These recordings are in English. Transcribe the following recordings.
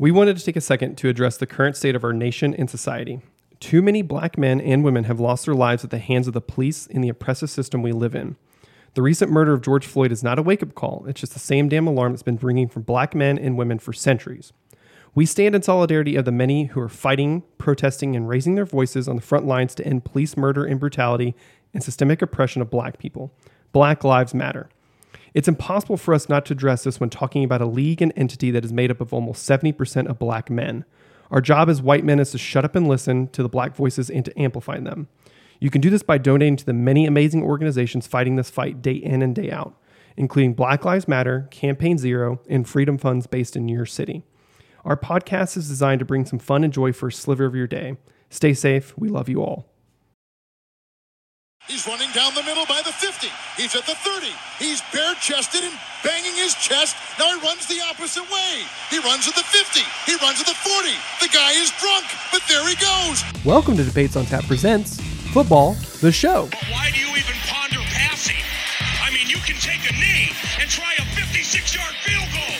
We wanted to take a second to address the current state of our nation and society. Too many black men and women have lost their lives at the hands of the police in the oppressive system we live in. The recent murder of George Floyd is not a wake up call, it's just the same damn alarm that's been ringing for black men and women for centuries. We stand in solidarity of the many who are fighting, protesting, and raising their voices on the front lines to end police murder and brutality and systemic oppression of black people. Black Lives Matter. It's impossible for us not to address this when talking about a league and entity that is made up of almost 70% of black men. Our job as white men is to shut up and listen to the black voices and to amplify them. You can do this by donating to the many amazing organizations fighting this fight day in and day out, including Black Lives Matter, Campaign Zero, and Freedom Funds based in your city. Our podcast is designed to bring some fun and joy for a sliver of your day. Stay safe. We love you all. He's running down the middle by the 50. He's at the 30. He's bare chested and banging his chest. Now he runs the opposite way. He runs at the 50. He runs at the 40. The guy is drunk, but there he goes. Welcome to Debates on Tap Presents Football, the show. But why do you even ponder passing? I mean, you can take a knee and try a 56 yard field goal.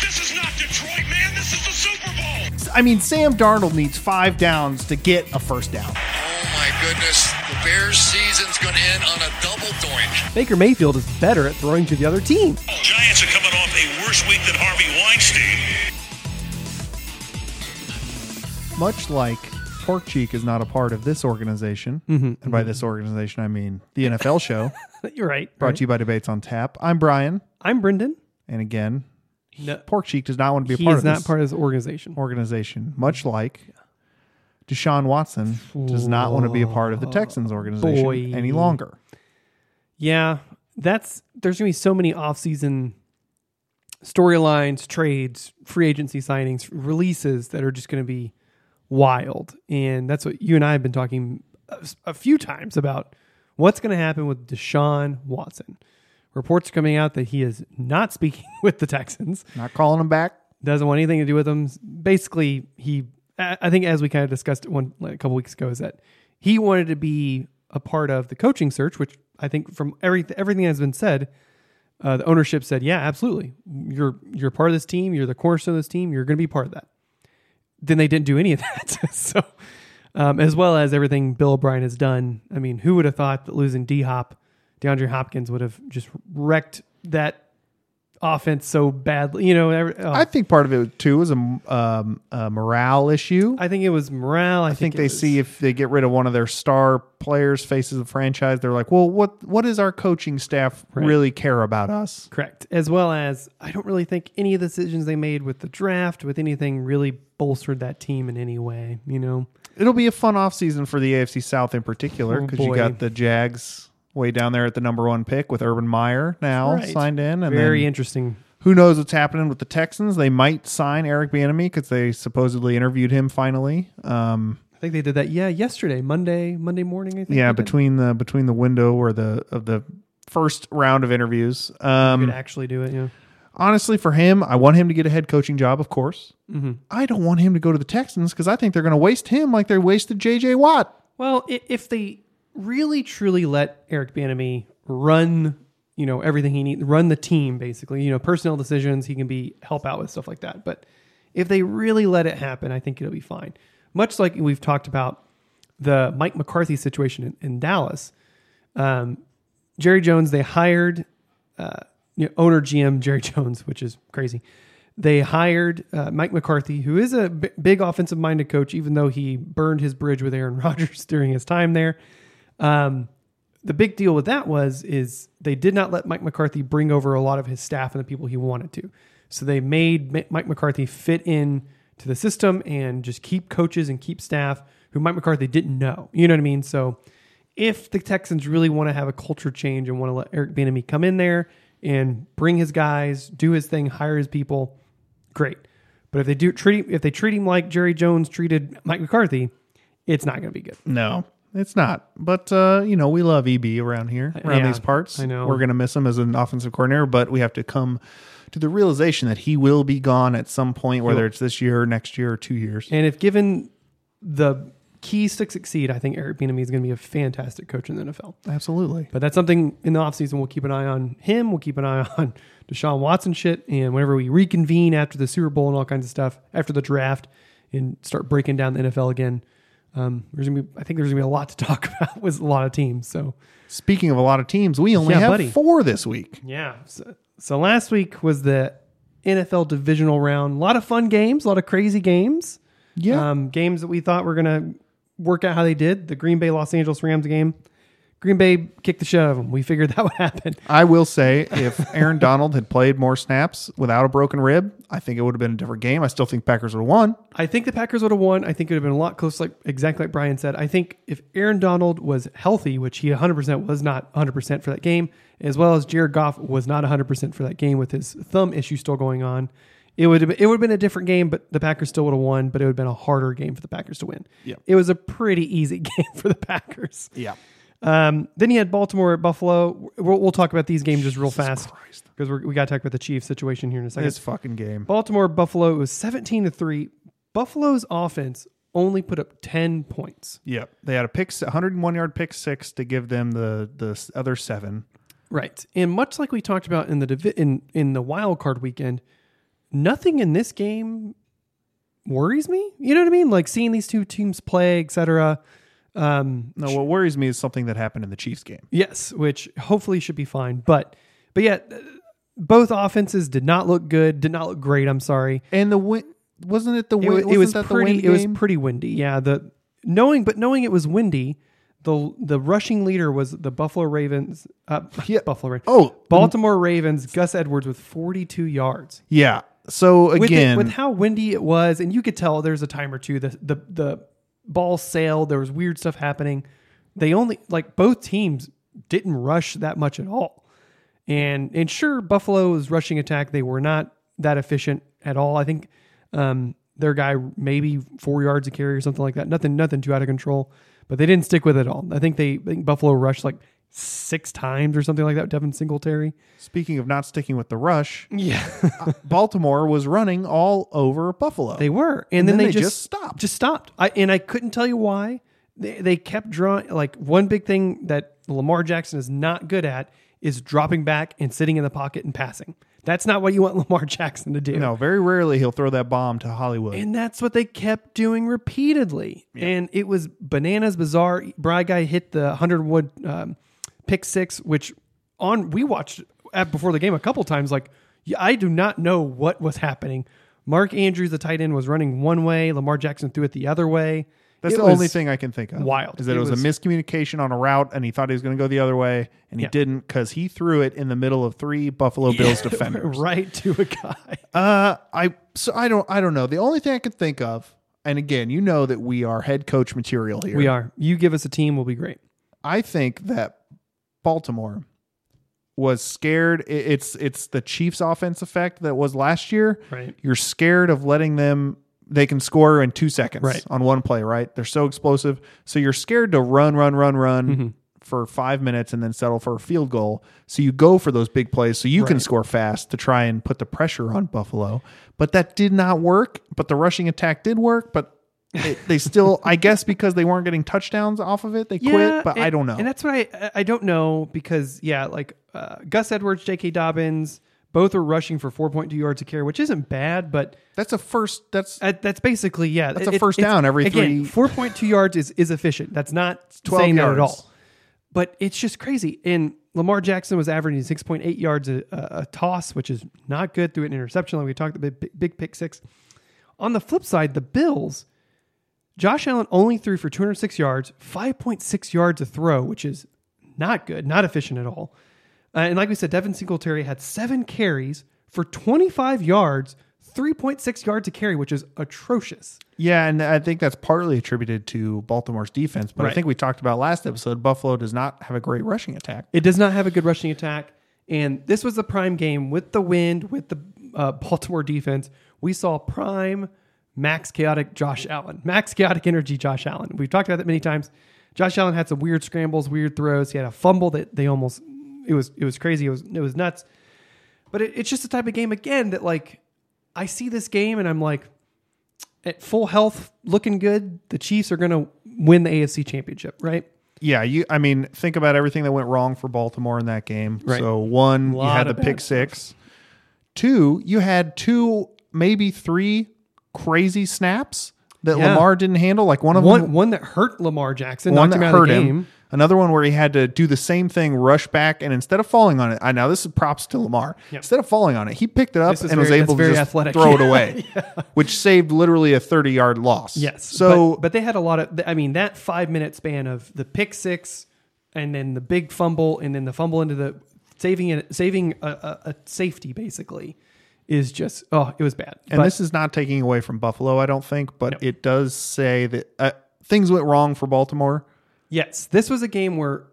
This is not Detroit, man. This is the Super Bowl. I mean, Sam Darnold needs five downs to get a first down. Oh my goodness, the Bears season's going to end on a double doink. Baker Mayfield is better at throwing to the other team. Giants are coming off a worse week than Harvey Weinstein. Much like Pork Cheek is not a part of this organization, mm-hmm, and by mm-hmm. this organization I mean the NFL show, You're right. brought to you by Debates on Tap. I'm Brian, I'm Brendan. and again, No, Pork Cheek does not want to be a he part is of not part of this organization. organization. Much like Deshaun Watson does not want to be a part of the Texans organization Boy. any longer. Yeah, that's there's gonna be so many off-season storylines, trades, free agency signings, releases that are just gonna be wild, and that's what you and I have been talking a, a few times about what's gonna happen with Deshaun Watson. Reports are coming out that he is not speaking with the Texans, Not calling him back. doesn't want anything to do with them. Basically, he I think as we kind of discussed one like a couple weeks ago is that he wanted to be a part of the coaching search, which I think from every everything that has been said, uh, the ownership said, yeah, absolutely, you're you're part of this team, you're the cornerstone of this team, you're going to be part of that. Then they didn't do any of that, so um, as well as everything Bill O'Brien has done. I mean, who would have thought that losing D Hop, DeAndre Hopkins would have just wrecked that offense so badly? You know, every, oh. I think part of it too is a, um, a morale issue. I think it was morale. I, I think it they was- see if they get rid of one of their star players, faces of the franchise, they're like, well, what what does our coaching staff Right. really care about us? correct, as well as I don't really think any of the decisions they made with the draft, with anything, really bolstered that team in any way. You know, It'll be a fun offseason for the AFC South in particular Oh, because you got the Jags way down there at the number one pick with Urban Meyer now Right. signed in, and very interesting. who knows what's happening with the Texans? They might sign Eric Bieniemy because they supposedly interviewed him finally. Um, I think they did that. Yeah, yesterday, Monday, Monday morning. I think. yeah, did. between the between the window or the of the first round of interviews. You Um, could actually do it. Yeah. honestly, for him, I want him to get a head coaching job, of course. Mm-hmm. I don't want him to go to the Texans because I think they're going to waste him like they wasted J.J. Watt. Well, if they really truly let Eric Bieniemy run, you know, everything he needs, run the team basically, you know, personnel decisions, he can be help out with stuff like that. But if they really let it happen, I think it'll be fine. Much like we've talked about the Mike McCarthy situation in, in Dallas, um, Jerry Jones, they hired uh, you know, owner GM Jerry Jones, which is crazy. They hired uh, Mike McCarthy, who is a b- big offensive minded coach, even though he burned his bridge with Aaron Rodgers during his time there. Um, the big deal with that was is they did not let Mike McCarthy bring over a lot of his staff and the people he wanted to. So they made Mike McCarthy fit in to the system and just keep coaches and keep staff who Mike McCarthy didn't know. You know what I mean? So if the Texans really want to have a culture change and want to let Eric Bieniemy come in there and bring his guys, do his thing, hire his people, great. But if they do treat if they treat him like Jerry Jones treated Mike McCarthy, it's not going to be good. No, it's not. But uh, you know, we love EB around here, around Yeah, these parts. I know. we're going to miss him as an offensive coordinator, but we have to come to the realization that he will be gone at some point, whether it's this year, next year, or two years. And if given the keys to succeed, I think Eric Bieniemy is going to be a fantastic coach in the NFL. Absolutely. But that's something in the offseason we'll keep an eye on him. We'll keep an eye on Deshaun Watson shit. And whenever we reconvene after the Super Bowl and all kinds of stuff, after the draft, and start breaking down the NFL again, um, there's gonna be I think there's gonna be a lot to talk about with a lot of teams. So Speaking of a lot of teams, we only Yeah, have buddy. four this week. yeah. So, so last week was the NFL divisional round. A lot of fun games, a lot of crazy games. Yeah. Um, games that we thought were gonna work out how they did. The Green Bay Los Angeles Rams game. Green Bay kicked the shit out of them. We figured that would happen. I will say, if Aaron Donald had played more snaps without a broken rib, I think it would have been a different game. I still think Packers would have won. I think the Packers would have won. I think it would have been a lot closer, like exactly like Brian said. I think if Aaron Donald was healthy, which he 100% was not 100% for that game, as well as Jared Goff was not 100% for that game with his thumb issue still going on, it would have been, it would have been a different game, but the Packers still would have won, but it would have been a harder game for the Packers to win. Yeah. It was a pretty easy game for the Packers. Yeah. Um, then you had Baltimore at Buffalo. We'll, we'll talk about these games just real fast because we got to talk about the Chiefs situation here in a second. This fucking game. Baltimore Buffalo it was 17 to 3. Buffalo's offense only put up 10 points. Yep. They had a pick, 101 yard pick six to give them the the other seven. Right. And much like we talked about in the divi- in in the wild card weekend, nothing in this game worries me. You know what I mean? Like seeing these two teams play, etc. Um No, what worries me is something that happened in the Chiefs game. yes, which hopefully should be fine. But but yeah, both offenses did not look good, did not look great, I'm sorry. And the win wasn't it the It, win? it wasn't was that the pretty. wind It was pretty windy. Yeah. The knowing, but knowing it was windy, the the rushing leader was the Buffalo Ravens. Uh, Yeah. Buffalo Ravens. Oh, Baltimore Ravens. Gus Edwards with 42 yards. yeah. So With, it- again, with how windy it was, and you could tell there's a time or two. The the the ball sailed. There was weird stuff happening. They only like both teams didn't rush that much at all. And and sure, Buffalo's rushing attack they were not that efficient at all. I think um, their guy maybe four yards a carry or something like that. Nothing nothing too out of control. But they didn't stick with it all. I think they I think Buffalo rushed like six times or something like that. Devin Singletary. speaking of not sticking with the rush, Yeah, Baltimore was running all over Buffalo. they were, and, And then, then they, they just just stopped. Just stopped. I and I couldn't tell you why. They, they kept drawing. Like one big thing that Lamar Jackson is not good at is dropping back and sitting in the pocket and passing. That's not what you want Lamar Jackson to do. no, very rarely he'll throw that bomb to Hollywood. And that's what they kept doing repeatedly. And it was bananas bizarre. Bry guy hit the 100 wood um, pick six, which on we watched at, before the game a couple times. Like, I do not know what was happening. Mark Andrews, the tight end, was running one way. Lamar Jackson threw it the other way. That's It the only thing I can think of. wild. Is that It it, was, was- a miscommunication on a route and he thought he was going to go the other way and he Yeah. didn't because he threw it in the middle of three Buffalo Bills defenders. right to a guy. Uh, I so I don't I don't know. The only thing I could think of, and again, you know that we are head coach material here. We are. You give us a team, we'll be great. I think that Baltimore was scared. It's it's the Chiefs' offense effect that was last year. Right. You're scared of letting them. They can score in two seconds Right. on one play. Right. They're so explosive. So you're scared to run, run, run, run. Mm-hmm. For five minutes and then settle for a field goal. So you go for those big plays so you can score fast to try and put the pressure on Buffalo. But that did not work. But the rushing attack did work. But it, they still, I guess, because they weren't getting touchdowns off of it, they quit. But and- I don't know. And that's what I I don't know because yeah, like uh, Gus Edwards, J.K. Dobbins, both are rushing for 4.2 yards a carry, which isn't bad, but That's a first. That's uh, that's basically yeah. That's a first down every again, three- 4.2 yards is is efficient. That's not 12 saying that at all. But it's just crazy. And Lamar Jackson was averaging 6.8 yards a, a, a toss, which is not good through an interception, like we talked about, big, big pick six. On the flip side, the Bills, Josh Allen only threw for 206 yards, 5.6 yards a throw, which is not good, not efficient at all. Uh, and like we said, Devin Singletary had seven carries for 25 yards, 3.6 yards a carry, which is atrocious. yeah, and I think that's partly attributed to Baltimore's defense. But I think we talked about last episode. Buffalo does not have a great rushing attack. It does not have a good rushing attack. And this was the prime game with the wind, with the uh, Baltimore defense. We saw prime max chaotic Josh Allen, max chaotic energy Josh Allen. We've talked about that many times. Josh Allen had some weird scrambles, weird throws. He had a fumble that they almost it was it was crazy. It was it was nuts. But it, it's just the type of game again that like I see this game and I'm like at full health, looking good. The Chiefs are going to win the AFC championship, right? Yeah, you. I mean, think about everything that went wrong for Baltimore in that game. Right. So one, you had the pick stuff. six. Two, you had two, maybe three crazy snaps that Yeah. Lamar didn't handle. Like one of One them, one that hurt Lamar Jackson, one that hurt him. Another one where he had to do the same thing, rush back, and instead of falling on it, I now this is props to Lamar. Instead of falling on it, he picked it up and was able to just athletic. throw it away, which saved literally a thirty-yard loss. Yes. So but, but they had a lot of. I mean, that five minute span of the pick six, and then the big fumble, and then the fumble into the saving it, saving a, a, a safety basically, is just oh, it was bad. And But- this is not taking away from Buffalo, I don't think, but No. it does say that uh, things went wrong for Baltimore. Yes, this was a game where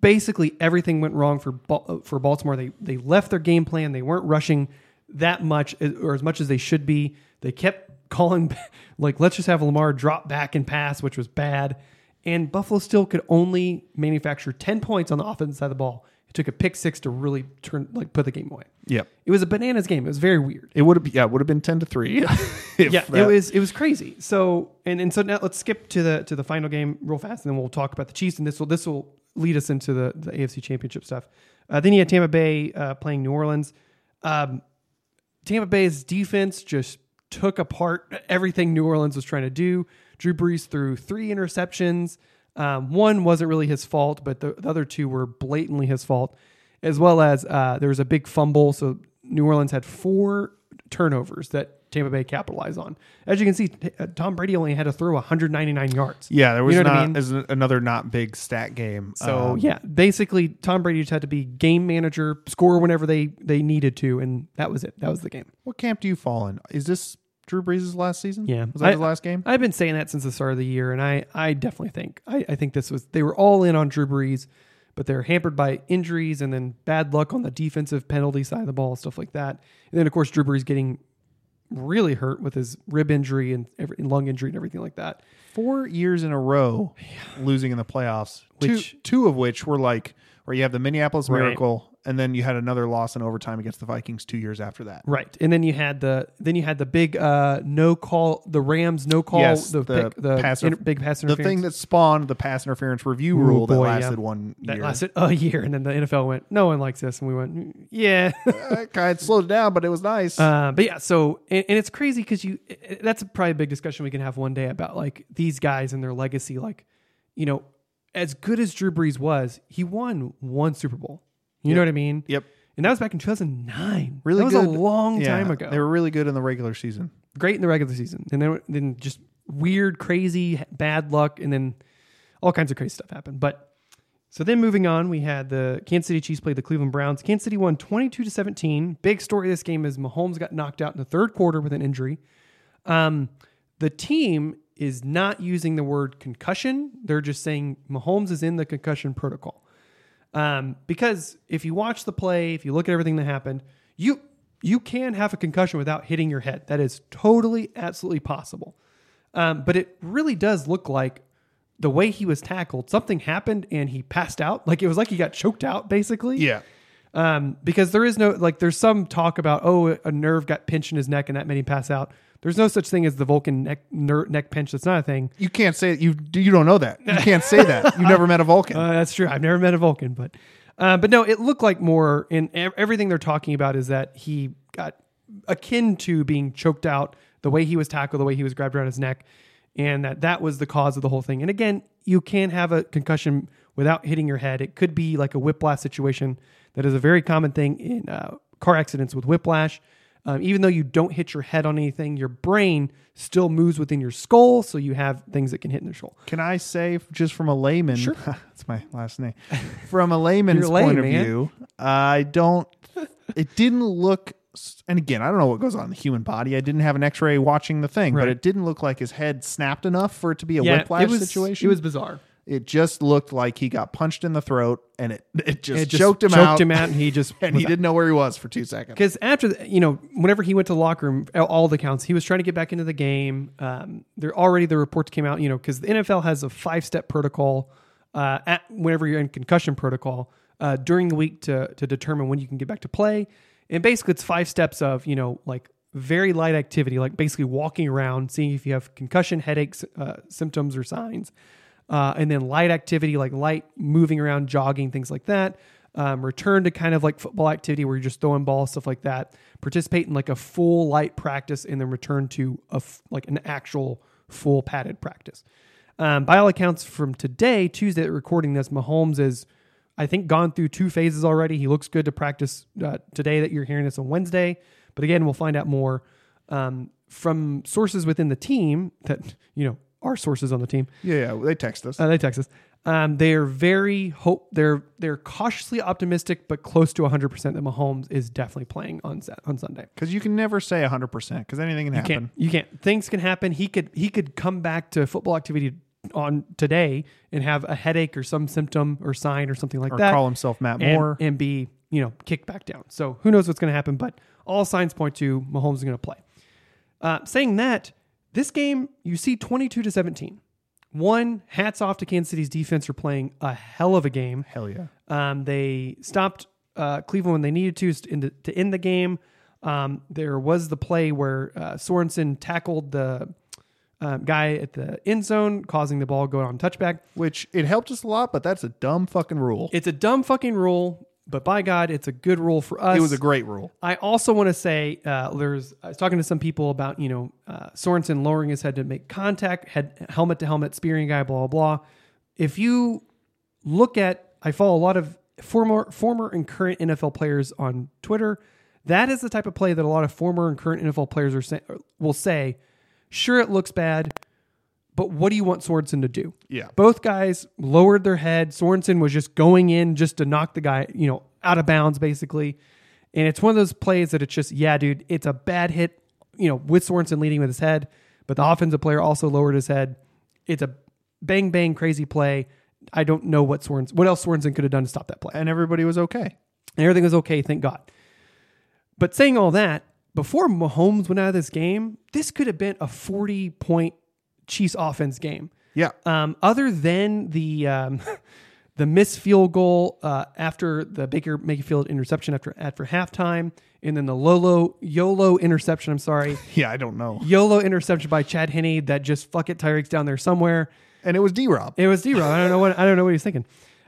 basically everything went wrong for uh, for Baltimore. They they left their game plan. They weren't rushing that much uh, or as much as they should be. They kept calling like let's just have Lamar drop back and pass, which was bad. And Buffalo still could only manufacture 10 points on the offensive side of the ball. It took a pick six to really turn like put the game away. Yep. It was a bananas game. It was very weird. It would have yeah, it would have been ten to three. yeah, that- it was it was crazy. So and and so now let's skip to the to the final game real fast, and then we'll talk about the Chiefs, and this will this will lead us into the the AFC Championship stuff. Uh, then you had Tampa Bay uh, playing New Orleans. Um, Tampa Bay's defense just took apart everything New Orleans was trying to do. Drew Brees threw three interceptions. Um, one wasn't really his fault, but the, the other two were blatantly his fault, as well as uh, there was a big fumble. So New Orleans had four turnovers that Tampa Bay capitalized on. As you can see, t- uh, Tom Brady only had to throw 199 yards. yeah, there was You know not I mean? another not big stat game. So Um, yeah, basically Tom Brady just had to be game manager, score whenever they they needed to, and that was it. That was the game. what camp do you fall in? Is this Drew Brees' last season? Yeah, was that I- his last game? I've been saying that since the start of the year, and I I definitely think I, I think this was they were all in on Drew Brees, but they're hampered by injuries and then bad luck on the defensive penalty side of the ball, stuff like that. And then of course Drew Brees getting really hurt with his rib injury and, every, and lung injury and everything like that. Four years in a row losing in the playoffs. Which- two two of which were like where you have the Minneapolis. Miracle, and then you had another loss in overtime against the Vikings two years after that. Right, and then you had the then you had the big uh, no call, the Rams no call, Yes, the the pick, the pass inter- big pass interference The thing that spawned the pass interference review Ooh, rule that boy, yeah. lasted one that lasted a year, and then the NFL went, no one likes this, and we went, "Mm, yeah. Kind of slowed it down, but it was nice. Uh, but yeah, so and, and it's crazy because you that's probably a big discussion we can have one day about like these guys and their legacy. Like, you know, as good as Drew Brees was, he won one Super Bowl. You know what I mean? Yep. And that was back in 2009. really that was good. a long Yeah, time ago. They were really good in the regular season. great in the regular season, and then then just weird, crazy, bad luck, and then all kinds of crazy stuff happened. But so then moving on, we had the Kansas City Chiefs played the Cleveland Browns. Kansas City won twenty two to seventeen. Big story of this game is Mahomes got knocked out in the third quarter with an injury. Um, the team is not using the word concussion; they're just saying Mahomes is in the concussion protocol. Um, because if you watch the play, if you look at everything that happened, you you can have a concussion without hitting your head. That is totally, absolutely possible. Um, but it really does look like the way he was tackled, something happened and he passed out. Like it was like he got choked out, basically. Yeah. Um, because there is no like there's some talk about oh a nerve got pinched in his neck and that made him pass out. There's no such thing as the Vulcan neck ner- neck pinch. That's not a thing. You can't say it. You you don't know that. You can't say that. You've never met a Vulcan. Uh, that's true. I've never met a Vulcan, but uh, but no, it looked like more. And everything they're talking about is that he got akin to being choked out, the way he was tackled, the way he was grabbed around his neck, and that that was the cause of the whole thing. And again, you can't have a concussion without hitting your head. It could be like a whiplash situation. That is a very common thing in uh, car accidents with whiplash. Um, even though you don't hit your head on anything, your brain still moves within your skull, so you have things that can hit in the skull. Can I say, just from a layman, Sure. that's my last name. From a layman's lame, point of man. view, I don't. It didn't look. And again, I don't know what goes on in the human body. I didn't have an X-ray watching the thing, Right. but it didn't look like his head snapped enough for it to be a Yeah, whiplash it was, situation. It was bizarre. It just looked like he got punched in the throat, and it it just, It just choked him choked out. him out, and he just and he didn't know where he was for two seconds. because after the, you know whenever he went to the locker room all- the counts he was trying to get back into the game um, there already the reports came out you know because the nfl has a five step protocol uh, at whenever you're in concussion protocol uh, during the week to to determine when you can get back to play and basically it's five steps of you know like very light activity like basically walking around seeing if you have concussion headaches uh, symptoms or signs uh, and then light activity like light moving around, jogging, things like that. Um, return to kind of like football activity where you're just throwing balls, stuff like that. Participate in like a full light practice, and then return to a f- like an actual full padded practice. Um, by all accounts, from today, Tuesday, recording this, Mahomes is, I think, gone through two phases already. He looks good to practice uh, today that you're hearing this on Wednesday. But again, we'll find out more um, from sources within the team that, you know, are sources on the team. Yeah, yeah, they text us. Uh, they text us. Um, they're very hope. They're they're cautiously optimistic, but close to 100 percent that Mahomes is definitely playing on Sat- on Sunday. Because you can never say 100% because anything can You happen. can't. You can't. Things can happen. He could. He could come back to football activity on today and have a headache or some symptom or sign or something like Or that. call himself Matt and- Moore. and, be you know kicked back down. So who knows what's going to happen? But all signs point to Mahomes is going to play. Uh, saying that, this game you see 22 to 17. One, hats off to Kansas City's defense for playing a hell of a game. Hell yeah. Um, they stopped uh, Cleveland when they needed to the, to end the game. Um, there was the play where uh, Sorensen tackled the um, guy at the end zone, causing the ball go on touchback. Which it helped us a lot, but that's a dumb fucking rule. It's a dumb fucking rule, but by God, it's a good rule for us. It was a great rule. I also want to say uh, there's. I was talking to some people about you know uh, Sorensen lowering his head to make contact, head helmet to helmet, spearing guy, blah blah blah. If you look at, I follow a lot of former former and current NFL players on Twitter. That is the type of play that a lot of former and current NFL players are say, will say. Sure, it looks bad, but what do you want Sorensen to do? Yeah. Both guys lowered their head. Sorensen was just going in just to knock the guy, you know, out of bounds basically. And it's one of those plays that it's just, yeah, dude, it's a bad hit, you know, with Sorensen leading with his head, but the offensive player also lowered his head. It's a bang bang crazy play. I don't know what Sorensen, what else Sorensen could have done to stop that play. And everybody was okay. And everything was okay, thank God. But saying all that, before Mahomes went out of this game, this could have been a 40 point Chiefs offense game. Yeah. Um, other than the um, the missed field goal uh, after the Baker Mayfield interception after after halftime, and then the Lolo YOLO interception. I'm sorry, Yeah, I don't know. YOLO interception by Chad Henne that just fuck it, Tyreek's down there somewhere. And it was D Rob. It was zero. I don't know what I don't know what he's thinking.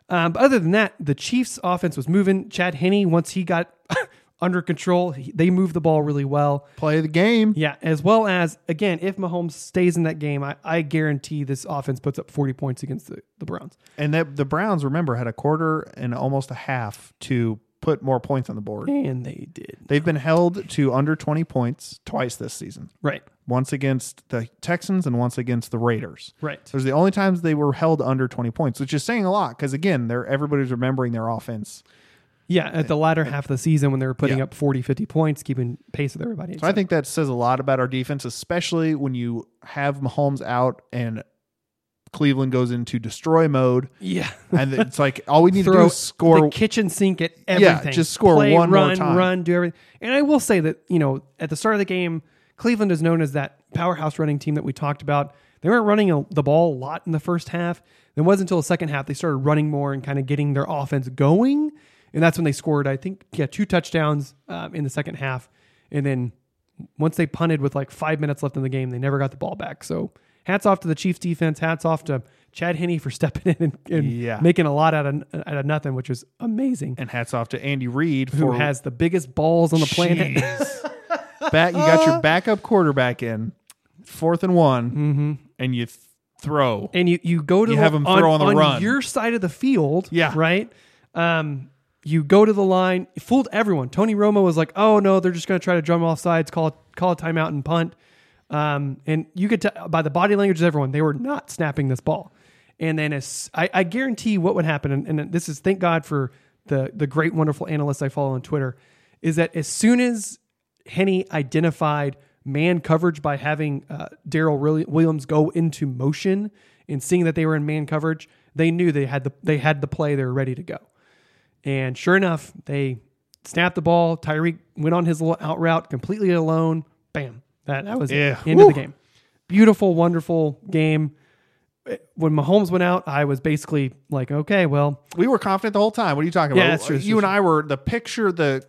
Um, but other than that, the Chiefs' offense was moving. Chad Henne, once he got under control, they move the ball really well. Play the game. Yeah, as well as again, if Mahomes stays in that game, I, I guarantee this offense puts up 40 points against the, the Browns. And that the Browns, remember, had a quarter and almost a half to put more points on the board. And they did. They've been held to under 20 points twice this season. Right. Once against the Texans and once against the Raiders. Right. Those are the only times they were held under 20 points, which is saying a lot because again, they're everybody's remembering their offense. Yeah, at the latter half of the season when they were putting Yeah. up 40, 50 points, keeping pace with everybody. So I think that says a lot about our defense, especially when you have Mahomes out and Cleveland goes into destroy mode. yeah. And it's like all we need to do is score. the kitchen sink at everything. Yeah, just score Play, one more run, time. Run, do everything. And I will say that, you know, at the start of the game, Cleveland is known as that powerhouse running team that we talked about. They weren't running a, the ball a lot in the first half. It wasn't until the second half they started running more and kind of getting their offense going. And that's when they scored, I think, yeah, two touchdowns um, in the second half. And then once they punted with like five minutes left in the game, they never got the ball back. So hats off to the Chiefs defense. Hats off to Chad Henne for stepping in and, and Yeah. making a lot out of, out of nothing, which was amazing. and hats off to Andy Reid Who has the biggest balls on the planet? Jeez. Back, you got your backup quarterback in fourth and one, Mm-hmm. and you th- throw. and you you go to You the, have 'em throw on the run. your side of the field, Yeah. right. Um, you go to the line, fooled everyone. Tony Romo was like, "Oh no, they're just going to try to drum off sides, call call a timeout and punt." Um, and you could tell by the body language of everyone, they were not snapping this ball. And then as I, I guarantee what would happen, and, and this is thank God for the the great wonderful analysts I follow on Twitter, is that as soon as Henne identified man coverage by having uh, Darrel Williams go into motion and seeing that they were in man coverage, they knew they had the they had the play. They were ready to go. And sure enough, they snapped the ball. Tyreek went on his little out route completely alone. Bam. That that was Yeah. End of the game. Beautiful, wonderful game. When Mahomes went out, I was basically like, okay, well, We were confident the whole time. What are you talking Yeah, about? that's true, you true, and I were the picture, the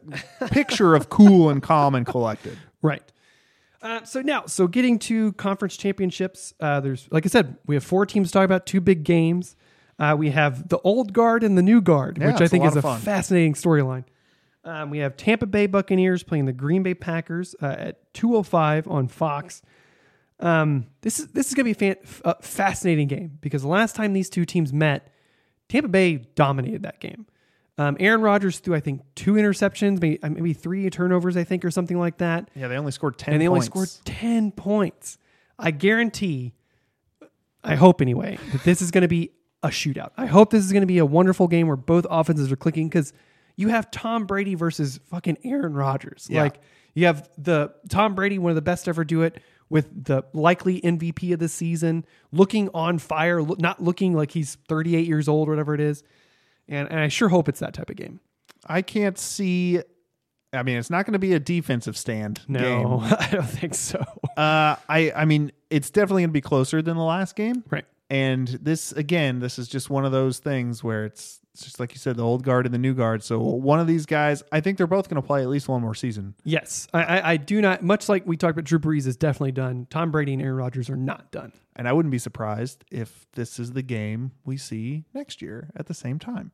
picture of cool and calm and collected. Right. Uh, so now, so getting to conference championships, uh, there's like I said, we have four teams talking about two big games. Uh, we have the old guard and the new guard, Yeah, which I it's a think is a fun. fascinating storyline. Um, we have Tampa Bay Buccaneers playing the Green Bay Packers uh, at 2:05 on Fox. Um, this is this is going to be a fan, uh, fascinating game because the last time these two teams met, Tampa Bay dominated that game. Um, Aaron Rodgers threw, I think, two interceptions, maybe, uh, maybe three turnovers, I think, or something like that Yeah, they only scored ten. and they only scored 10 points. I guarantee, I hope anyway, that this is going to be a shootout. I hope this is going to be a wonderful game where both offenses are clicking because you have Tom Brady versus fucking Aaron Rodgers. Yeah. Like, you have the Tom Brady, one of the best ever do it, with the likely MVP of the season, looking on fire, lo- not looking like he's 38 years old or whatever it is. And, and I sure hope it's that type of game. I can't see. I mean, it's not going to be a defensive stand No, game. I don't think so. Uh, I I mean, it's definitely going to be closer than the last game. Right. And this again, this is just one of those things where it's, it's just like you said, the old guard and the new guard. So one of these guys, I think they're both going to play at least one more season. Yes, I, I, I do not. Much like we talked about, Drew Brees is definitely done. Tom Brady and Aaron Rodgers are not done. And I wouldn't be surprised if this is the game we see next year at the same time.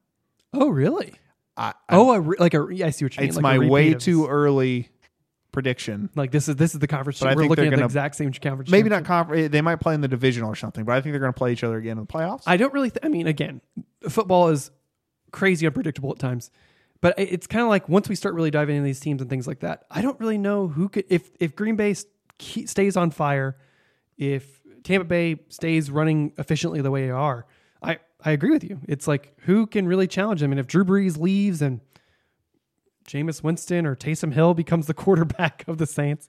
Oh, really? I, I- Oh, a re- like a. Yeah, I see what you mean. it's like my way too early prediction. Like this is this is the conference. But I we're think looking they're at the gonna- exact same conference. Maybe not conference. Eh, they might play in the division or something, but I think they're going to play each other again in the playoffs. I don't really. Th- I mean, again, football is crazy unpredictable at times. But it- it's kind of like once we start really diving into these teams and things like that, I don't really know who could. If if Green Bay s- ke- stays on fire, if Tampa Bay stays running efficiently the way they are, I I agree with you. It's like who can really challenge them, and if Drew Brees leaves and Jameis Winston or Taysom Hill becomes the quarterback of the Saints.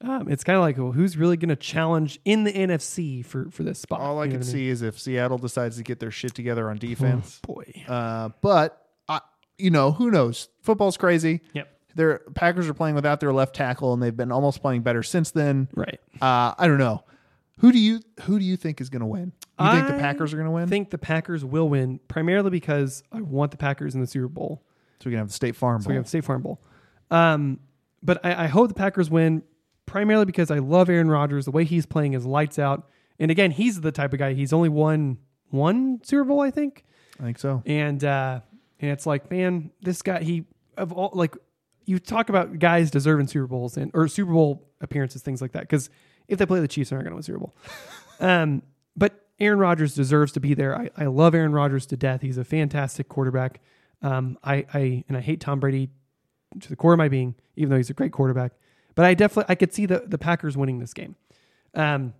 Um, it's kind of like, well, who's really going to challenge in the NFC for for this spot? All I You know can what mean? see is if Seattle decides to get their shit together on defense. boy. Uh, but I, you know, who knows? Football's crazy. Yep. Their Packers are playing without their left tackle, and they've been almost playing better since then. Right. Uh, I don't know. Who do you who do you think is going to win? You think the Packers are going to win? I think the Packers will win primarily because I want the Packers in the Super Bowl. So we can have the State Farm So we have the State Farm Bowl. Um, but I, I hope the Packers win primarily because I love Aaron Rodgers. The way he's playing is lights out. And again, he's the type of guy. He's only won one Super Bowl, I think. I think so. and uh and it's like man this guy he of all like you talk about guys deserving super bowls and or super bowl appearances things like that because if they play the chiefs they're not going to win super bowl um but aaron rodgers deserves to be there I, I love aaron rodgers to death he's a fantastic quarterback um i i and i hate tom brady to the core of my being even though he's a great quarterback but i definitely i could see the the packers winning this game um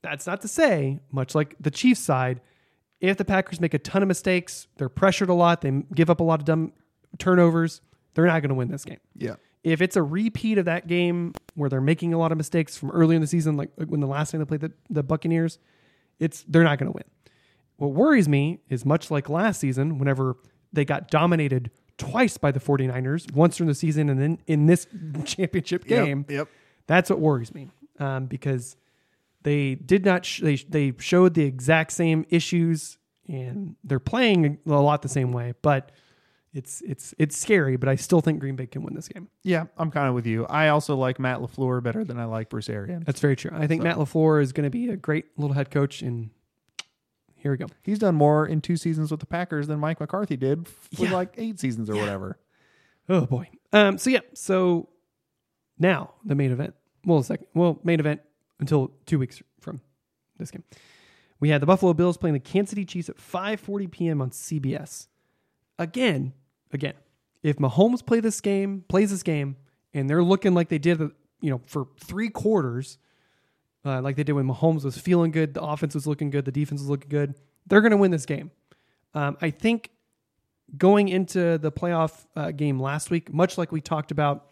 that's not to say much like the chiefs side if the Packers make a ton of mistakes, they're pressured a lot, they give up a lot of dumb turnovers, they're not going to win this game. Yeah. If it's a repeat of that game where they're making a lot of mistakes from early in the season, like when the last time they played the, the Buccaneers, it's they're not going to win. What worries me is much like last season, whenever they got dominated twice by the 49ers, once during the season and then in this championship game. yep. That's what worries me um, because they did not. Sh- they they showed the exact same issues, and they're playing a lot the same way. But it's it's it's scary. But I still think Green Bay can win this game. Yeah, I'm kind of with you. I also like Matt LaFleur better than I like Bruce Arians. That's very true. I think Matt LaFleur is going to be a great little head coach, and here we go. He's done more in two seasons with the Packers than Mike McCarthy did for Yeah. like eight seasons or whatever. Oh boy. Um. So yeah. So now the main event. Well, a second. Well, main event until two weeks from this game. We had the Buffalo Bills playing the Kansas City Chiefs at 5:40 p.m. on CBS. Again, again, if Mahomes play this game, plays this game, and they're looking like they did, you know, for three quarters, uh, like they did when Mahomes was feeling good, the offense was looking good, the defense was looking good, they're going to win this game. Um, I think going into the playoff uh, game last week, much like we talked about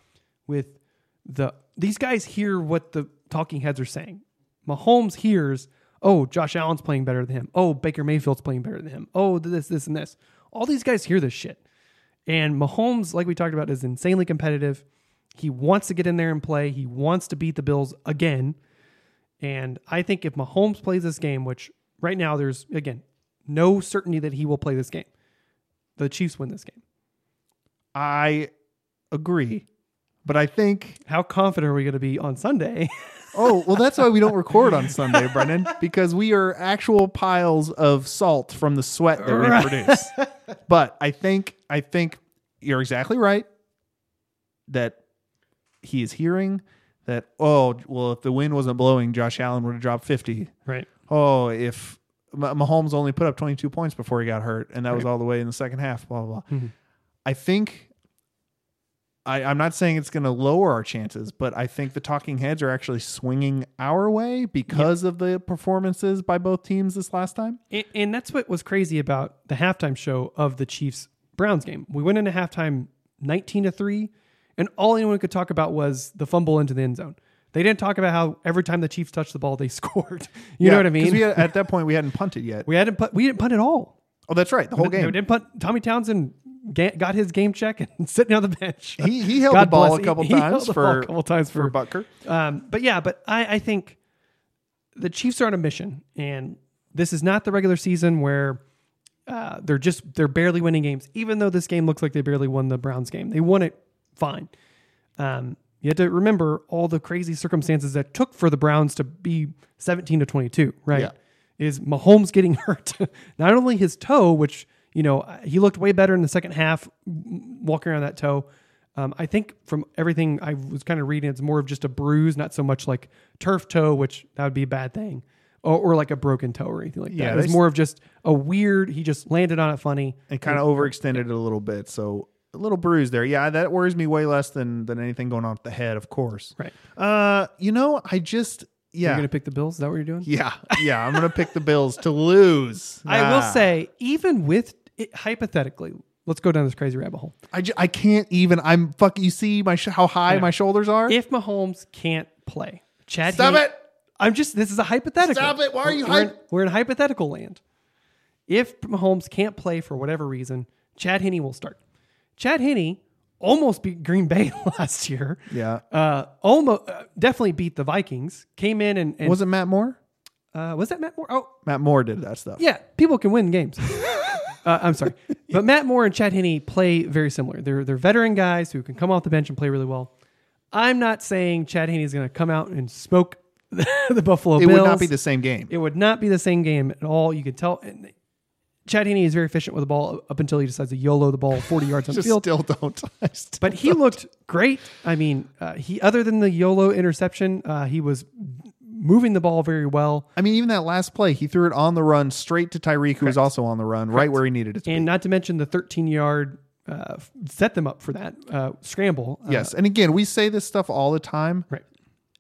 with the these guys hear what the talking heads are saying. Mahomes hears, oh, Josh Allen's playing better than him. Oh, Baker Mayfield's playing better than him. Oh, this, this, and this. All these guys hear this shit. And Mahomes, like we talked about, is insanely competitive. He wants to get in there and play. He wants to beat the Bills again. And I think if Mahomes plays this game, which right now there's again no certainty that he will play this game, the Chiefs win this game. I agree. But I think How confident are we going to be on Sunday? Oh, well, that's why we don't record on Sunday, Brennan, because we are actual piles of salt from the sweat that we produce. But I think I think you're exactly right that he is hearing that. Oh, well, if the wind wasn't blowing, Josh Allen would have dropped fifty. right. Oh, if Mah- Mahomes only put up 22 points before he got hurt, and that was all the way in the second half. Blah blah blah. Mm-hmm. I think. I, I'm not saying it's going to lower our chances, but I think the talking heads are actually swinging our way because of the performances by both teams this last time. And, and that's what was crazy about the halftime show of the Chiefs Browns game. We went into halftime 19 to 3, and all anyone could talk about was the fumble into the end zone. They didn't talk about how every time the Chiefs touched the ball, they scored. You know what I mean? We had, at that point, we hadn't punted yet. we hadn't put we didn't punt at all. oh, that's right. The whole game. We didn't punt. Tommy Townsend ga- got his game check and sitting on the bench. He, he held God the ball bless- a couple he- he times ball for a couple times for for Butker. Um, but yeah, but I, I think the Chiefs are on a mission, and this is not the regular season where uh, they're just they're barely winning games. Even though this game looks like they barely won the Browns game, they won it fine. Um, you have to remember all the crazy circumstances that took for the Browns to be seventeen to twenty-two. Right? Yeah. Is Mahomes getting hurt? not only his toe, which you know he looked way better in the second half walking around that toe. Um, I think from everything I was kind of reading, it's more of just a bruise, not so much like turf toe, which that would be a bad thing, or, or like a broken toe or anything like Yeah, that. It's more of just a weird. He just landed on it funny. and kind of overextended it a little bit. So a little bruise there. Yeah, that worries me way less than than anything going on with the head, of course. Right. Uh, you know, I just yeah. You're gonna pick the Bills. Is that what you're doing? yeah, yeah, I'm gonna pick the Bills to lose. I will Ah. say, even with it, hypothetically, let's go down this crazy rabbit hole. I, I can't even. I'm fuck. You see my sh- how high my shoulders are. If Mahomes can't play, Chad, Stop Henne- it! I'm just. This is a hypothetical. Stop it. Why are you We're, in, we're in hypothetical land. If Mahomes can't play for whatever reason, Chad Henne will start. Chad Henne almost beat Green Bay last year. Yeah. Uh, almost uh, definitely beat the Vikings. Came in and, and Was it Matt Moore? uh, was that Matt Moore? Oh, Matt Moore did that stuff. yeah, people can win games. uh, I'm sorry, but Matt Moore and Chad Henne play very similar. They're they're veteran guys who can come off the bench and play really well. I'm not saying Chad Henne is going to come out and smoke the Buffalo It Bills. It would not be the same game. It would not be the same game at all. You could tell. And Chad Henne is very efficient with the ball up until he decides to YOLO the ball 40 yards on the field. still don't. Still But he looked great. I mean, uh, he other than the YOLO interception, uh, he was moving the ball very well. I mean, even that last play, he threw it on the run straight to Tyreek, who was also on the run, right where he needed it to And not to mention the 13 yard uh, set them up for that uh, scramble. be. Yes. And again, we say this stuff all the time. Right.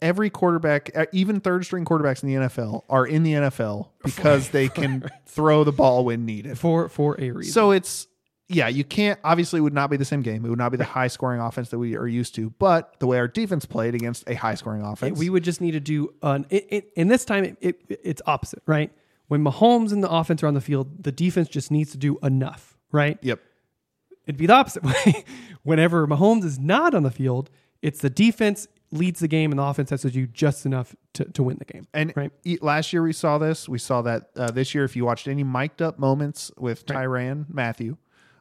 Every quarterback, uh, even third string quarterbacks in the NFL, are in the NFL because they can throw the ball when needed. For for a reason. So it's yeah, you can't obviously it would not be the same game. It would not be the high scoring offense that we are used to. But the way our defense played against a high scoring offense, we would just need to do an it, it, and this time it, it, it's opposite, right? When Mahomes and the offense are on the field, the defense just needs to do enough, right? yep. It'd be the opposite way. Whenever Mahomes is not on the field, it's the defense leads the game and the offense has to do just enough to, to win the game. And right. last year we saw this. We saw that uh, this year. If you watched any mic'd up moments with Tyrann Mathieu,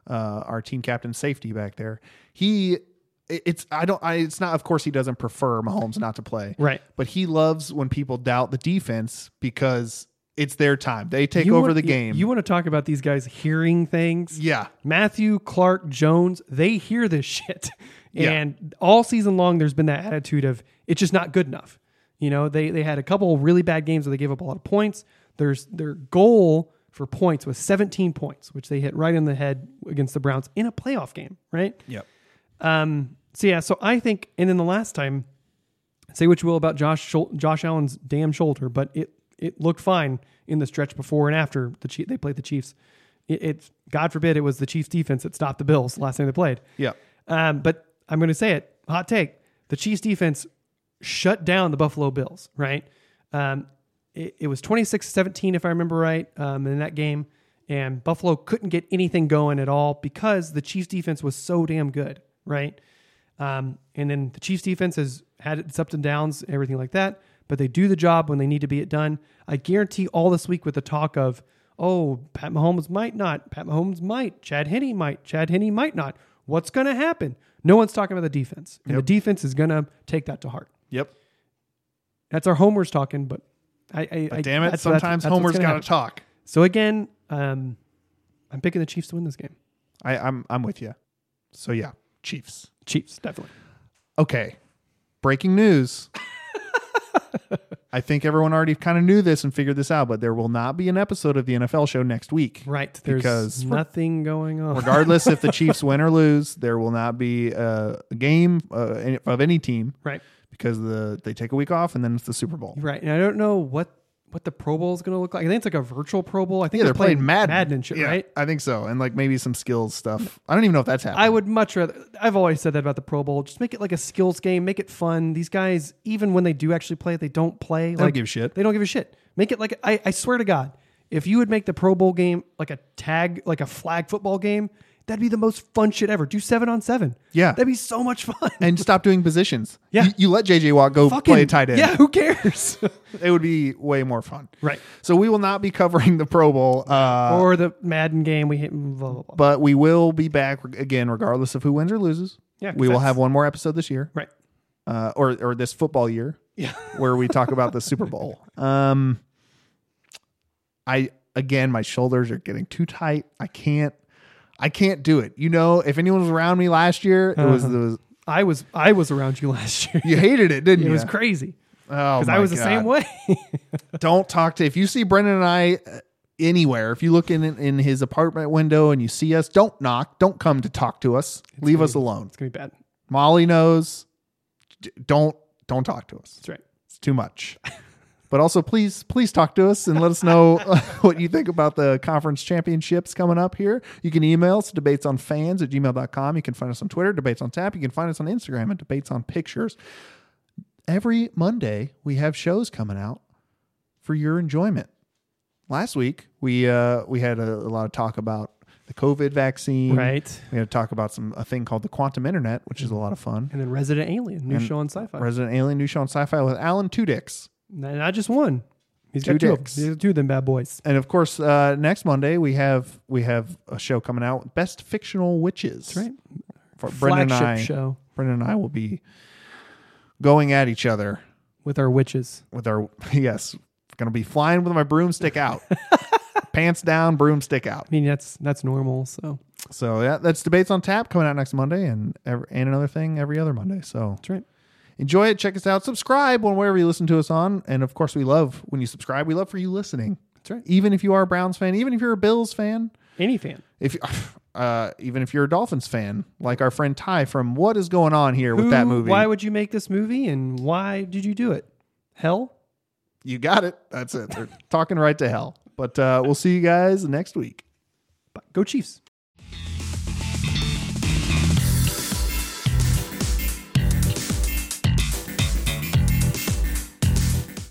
uh, our team captain safety back there, he it's I don't I it's not of course he doesn't prefer Mahomes not to play Right. but he loves when people doubt the defense because it's their time they take You over want- the you- game You, want to talk about these guys hearing things? yeah Matthew, Clark, Jones, they hear this shit. Yeah. And all season long, there's been that attitude of it's just not good enough. You know, they they had a couple really bad games where they gave up a lot of points. There's their goal for points was 17 points, which they hit right in the head against the Browns in a playoff game, right? yep Um, so yeah, so I think, and then the last time, say what you will about Josh Josh Allen's damn shoulder, but it it looked fine in the stretch before and after the Chief, they played the Chiefs. It, it God forbid it was the Chiefs defense that stopped the Bills last time they played. Yeah. Um, but I'm going to say it, hot take: the Chiefs defense shut down the Buffalo Bills. Right? Um, it, it was 26-17 if I remember right um, in that game, and Buffalo couldn't get anything going at all because the Chiefs defense was so damn good. Right? Um, and then the Chiefs defense has had its ups and downs, everything like that, but they do the job when they need to be it done. I guarantee all this week with the talk of, oh, Pat Mahomes might not, Pat Mahomes might, Chad Henne might, Chad Henne might not. What's going to happen? No one's talking about the defense. And Yep. the defense is going to take that to heart. Yep. That's our homers talking, but I, I, But I damn it, that's- sometimes that's Homer's gonna got to talk. So again, um, I'm picking the Chiefs to win this game. I, I'm I'm with you. So yeah, Chiefs. Chiefs, definitely. Okay. Breaking news. I think everyone already kind of knew this and figured this out, but there will not be an episode of the NFL show next week. Right. There's Because- nothing going on. Regardless if the Chiefs win or lose, there will not be a, game uh, of any team right. because the they take a week off and then it's the Super Bowl. Right. And I don't know what what the Pro Bowl is going to look like. I think it's like a virtual Pro Bowl. I think Yeah, they're playing Madden. Madden and shit, Yeah, right? I think so, and like maybe some skills stuff. I don't even know if that's happening. I would much rather. I've always said that about the Pro Bowl. Just make it like a skills game. Make it fun. These guys, even when they do actually play, they don't play. They don't give a shit. They don't give a shit. Make it like I, I swear to God, if you would make the Pro Bowl game like a tag, like a flag football game, that'd be the most fun shit ever. Do seven on seven. Yeah. that'd be so much fun. and stop doing positions. Yeah. you, you let JJ Watt go Fucking play tight end. Yeah, who cares? it would be way more fun. Right. So we will not be covering the Pro Bowl, uh, or the Madden game. We hit blah blah blah. but we will be back again, regardless of who wins or loses. Yeah, we will have one more episode this year, right. uh, or or this football year, Yeah. where we talk about the Super Bowl. Um, I again, my shoulders are getting too tight. I can't. I can't do it. You know, if anyone was around me last year, it was Uh-huh. the I was I was around you last year. you hated it, didn't you? it you? was crazy Oh, because I was the same way. don't talk to if you see Brendan and I uh, anywhere. If you look in in his apartment window and you see us, don't knock. Don't come to talk to us. Leave us alone. it's gonna be bad. Molly knows. Don't don't talk to us. That's right. It's too much. But also, please, please talk to us and let us know what you think about the conference championships coming up here. You can email us debates on fans at gmail.com. You can find us on Twitter, debates on tap. You can find us on Instagram at debates on pictures. Every Monday, we have shows coming out for your enjoyment. Last week, we uh, we had a, a lot of talk about the COVID vaccine. Right. We had to talk about some a thing called the quantum internet, which is a lot of fun. And then Resident Alien, new And show on Sci-Fi. Resident Alien new show on Sci-Fi with Alan Tudyk. Not just one. He's Two got two of dicks. them. He's two of them bad boys. And of course, uh, next Monday we have we have a show coming out, Best Fictional Witches. That's right. For Brendan and I, show Brendan and I will be going at each other with our witches. with our yes, going to be flying with my broomstick out, pants down, broomstick out. I mean, that's that's normal. So So yeah, that's debates on tap coming out next Monday, and ev- and another thing every other Monday. So that's right. Enjoy it, check us out, subscribe on wherever you listen to us on, and of course we love when you subscribe. We love for you listening. That's right. Even if you are a Browns fan, even if you're a Bills fan, Any fan. if uh, even if you're a Dolphins fan, like our friend Ty from What Is Going On Here with that movie, Why would you make this movie, and why did you do it? Hell. you got it. That's it. They're talking right to hell. But uh, we'll see you guys next week. Go Chiefs.